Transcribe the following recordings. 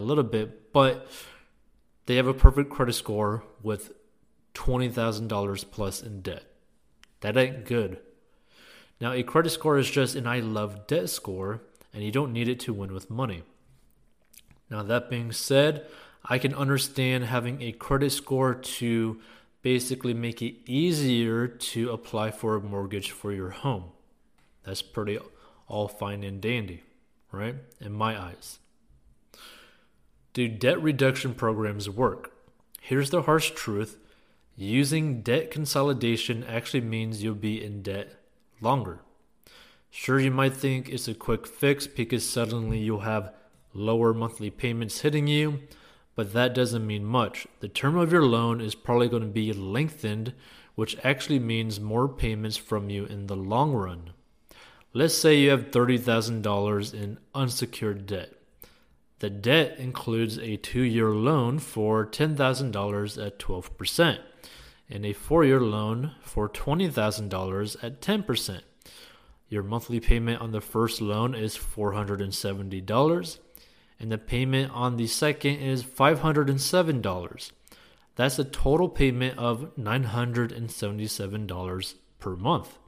a little bit, but they have a perfect credit score with $20,000 plus in debt. That ain't good. Now, a credit score is just an I love debt score, and you don't need it to win with money. Now, that being said, I can understand having a credit score to basically make it easier to apply for a mortgage for your home. That's pretty all fine and dandy, right? In my eyes. Do debt reduction programs work? Here's the harsh truth using debt consolidation actually means you'll be in debt longer. Sure, you might think it's a quick fix because suddenly you'll have lower monthly payments hitting you, but that doesn't mean much. The term of your loan is probably going to be lengthened, which actually means more payments from you in the long run. Let's say you have $30,000 in unsecured debt. The debt includes a two year loan for $10,000 at 12% and a four year loan for $20,000 at 10%. Your monthly payment on the first loan is $470, and the payment on the second is $507. That's a total payment of $977 per month.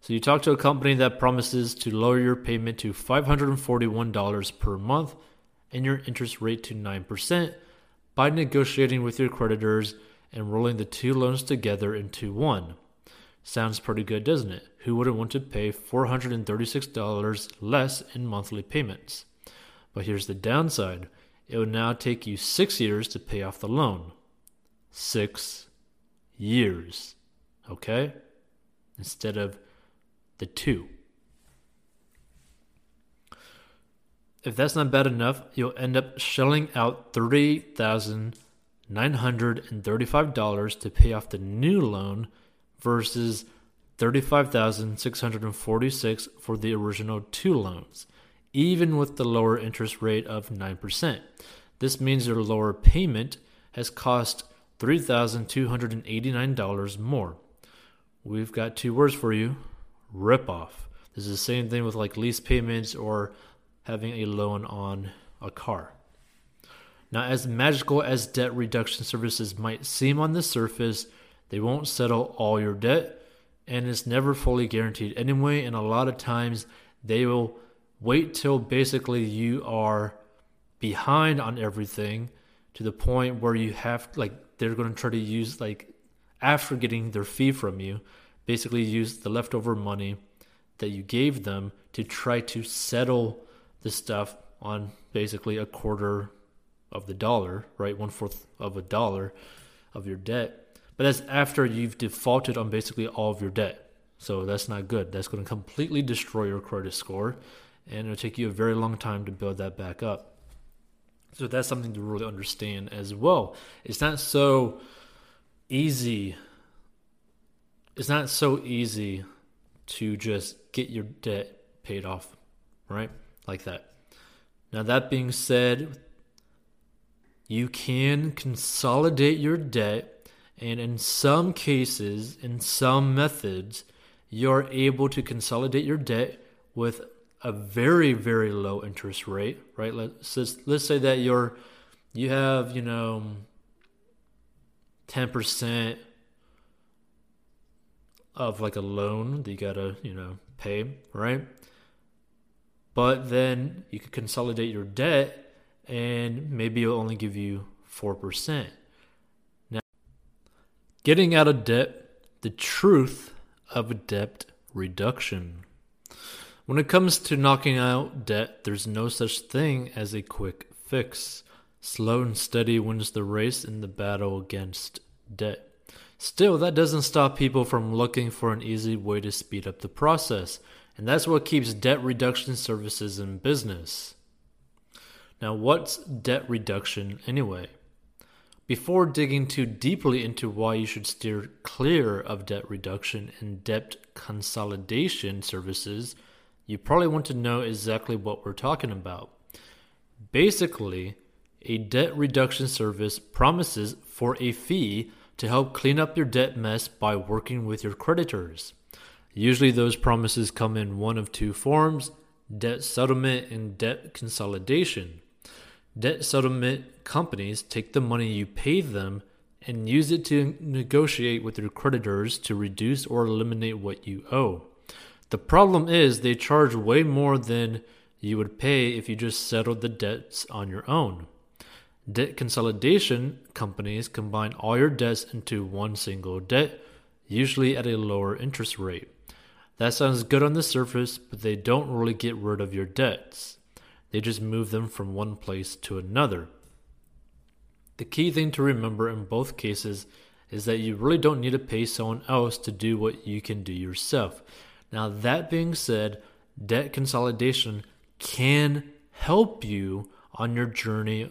So you talk to a company that promises to lower your payment to $541 per month and your interest rate to 9% by negotiating with your creditors and rolling the two loans together into one. Sounds pretty good, doesn't it? Who wouldn't want to pay $436 less in monthly payments? But here's the downside it would now take you six years to pay off the loan. Six years. Okay? Instead of the two. If that's not bad enough, you'll end up shelling out $38,935 to pay off the new loan versus 35,646 for the original two loans, even with the lower interest rate of 9%. This means your lower payment has cost $3,289 more. We've got two words for you ripoff. This is the same thing with like lease payments or having a loan on a car. Now, as magical as debt reduction services might seem on the surface, they won't settle all your debt, and it's never fully guaranteed anyway. And a lot of times, they will wait till basically you are behind on everything to the point where you have like they're going to try to use like after getting their fee from you basically use the leftover money that you gave them to try to settle the stuff on basically a quarter of the dollar, right? One fourth of a dollar of your debt. But that's after you've defaulted on basically all of your debt. So that's not good. That's going to completely destroy your credit score and it'll take you a very long time to build that back up. So that's something to really understand as well. It's not so easy it's not so easy to just get your debt paid off, right? Like that. Now, that being said, you can consolidate your debt, and in some cases, in some methods, you're able to consolidate your debt with a very, very low interest rate, right? Let's let's say that you're you have you know ten percent of like a loan that you gotta, you know, pay, right? But then you could consolidate your debt and maybe it'll only give you 4%. Now, getting out of debt, the truth of debt reduction. When it comes to knocking out debt, there's no such thing as a quick fix. Slow and steady wins the race in the battle against debt. Still, that doesn't stop people from looking for an easy way to speed up the process, and that's what keeps debt reduction services in business. Now, what's debt reduction anyway? Before digging too deeply into why you should steer clear of debt reduction and debt consolidation services, you probably want to know exactly what we're talking about. Basically, a debt reduction service promises for a fee to help clean up your debt mess by working with your creditors. Usually, those promises come in one of two forms debt settlement and debt consolidation. Debt settlement companies take the money you pay them and use it to negotiate with your creditors to reduce or eliminate what you owe. The problem is they charge way more than you would pay if you just settled the debts on your own. Debt consolidation companies combine all your debts into one single debt, usually at a lower interest rate. That sounds good on the surface, but they don't really get rid of your debts. They just move them from one place to another. The key thing to remember in both cases is that you really don't need to pay someone else to do what you can do yourself. Now, that being said, debt consolidation can help you on your journey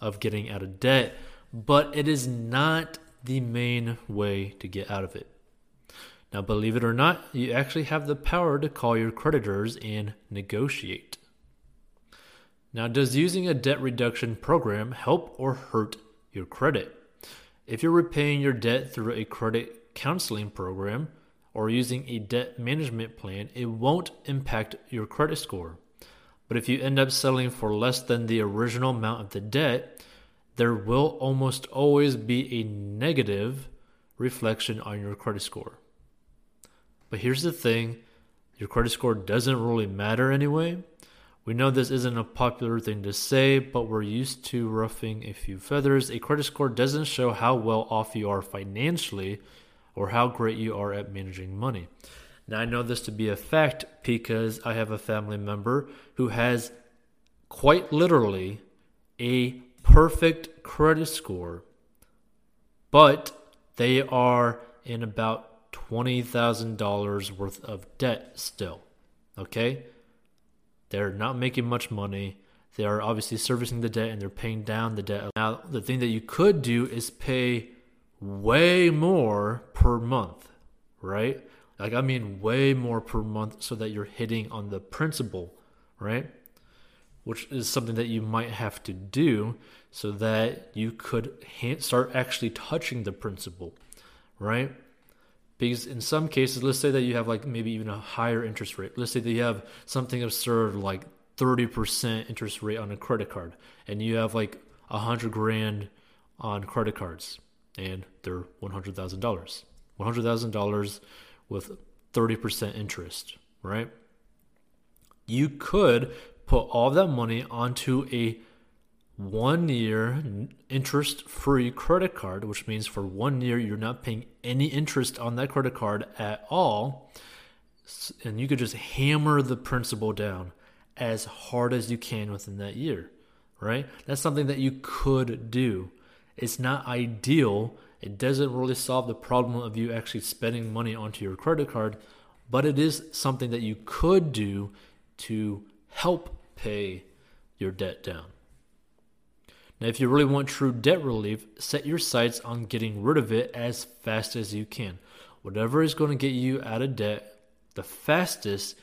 of, getting out of debt, but it is not the main way to get out of it. Now, believe it or not, you actually have the power to call your creditors and negotiate. Now, does using a debt reduction program help or hurt your credit? If you're repaying your debt through a credit counseling program or using a debt management plan, it won't impact your credit score. But if you end up selling for less than the original amount of the debt, there will almost always be a negative reflection on your credit score. But here's the thing your credit score doesn't really matter anyway we know this isn't a popular thing to say, but we're used to roughing a few feathers. A credit score doesn't show how well off you are financially or how great you are at managing money. Now, I know this to be a fact because I have a family member who has quite literally a perfect credit score, but they are in about $20,000 worth of debt still. Okay? They're not making much money. They are obviously servicing the debt and they're paying down the debt. Now, the thing that you could do is pay way more per month, right? Like, I mean, way more per month so that you're hitting on the principal, right? Which is something that you might have to do so that you could start actually touching the principal, right? Because in some cases, let's say that you have like maybe even a higher interest rate. Let's say that you have something absurd like 30% interest rate on a credit card and you have like a hundred grand on credit cards and they're $100,000. $100,000 with 30% interest, right? You could put all that money onto a one year interest free credit card, which means for one year you're not paying any interest on that credit card at all. And you could just hammer the principal down as hard as you can within that year, right? That's something that you could do. It's not ideal. It doesn't really solve the problem of you actually spending money onto your credit card, but it is something that you could do to help pay your debt down. Now, if you really want true debt relief, set your sights on getting rid of it as fast as you can. Whatever is going to get you out of debt the fastest,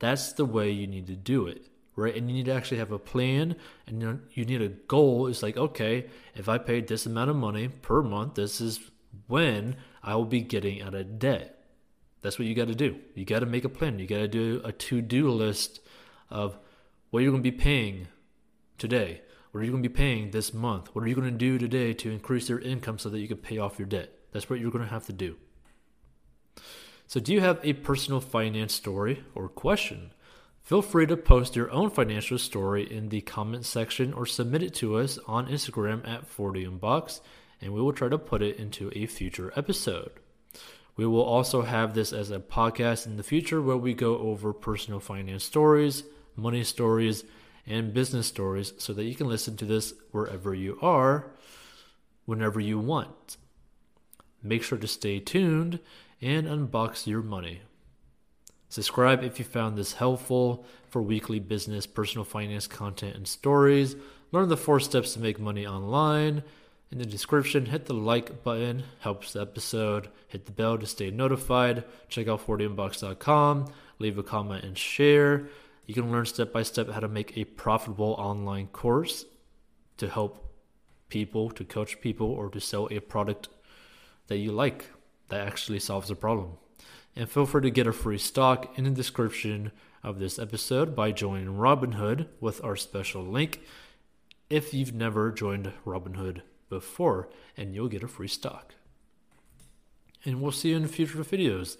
that's the way you need to do it, right? And you need to actually have a plan and you need a goal. It's like, okay, if I paid this amount of money per month, this is when I will be getting out of debt. That's what you got to do. You got to make a plan. You got to do a to do list of what you're going to be paying today what are you going to be paying this month? What are you going to do today to increase your income so that you can pay off your debt? That's what you're going to have to do. So, do you have a personal finance story or question? Feel free to post your own financial story in the comment section or submit it to us on Instagram at 40inbox, and we will try to put it into a future episode. We will also have this as a podcast in the future where we go over personal finance stories, money stories, and business stories so that you can listen to this wherever you are, whenever you want. Make sure to stay tuned and unbox your money. Subscribe if you found this helpful for weekly business, personal finance content, and stories. Learn the four steps to make money online. In the description, hit the like button, helps the episode. Hit the bell to stay notified. Check out 40inbox.com. Leave a comment and share. You can learn step by step how to make a profitable online course to help people, to coach people, or to sell a product that you like that actually solves a problem. And feel free to get a free stock in the description of this episode by joining Robinhood with our special link. if you've never joined Robinhood before, and you'll get a free stock. And we'll see you in future videos.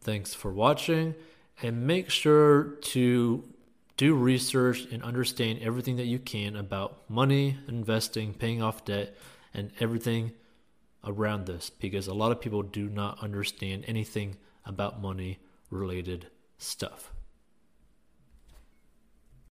Thanks for watching, and make sure to do research and understand everything that you can about money, investing, paying off debt, and everything around this because a lot of people do not understand anything about money related stuff.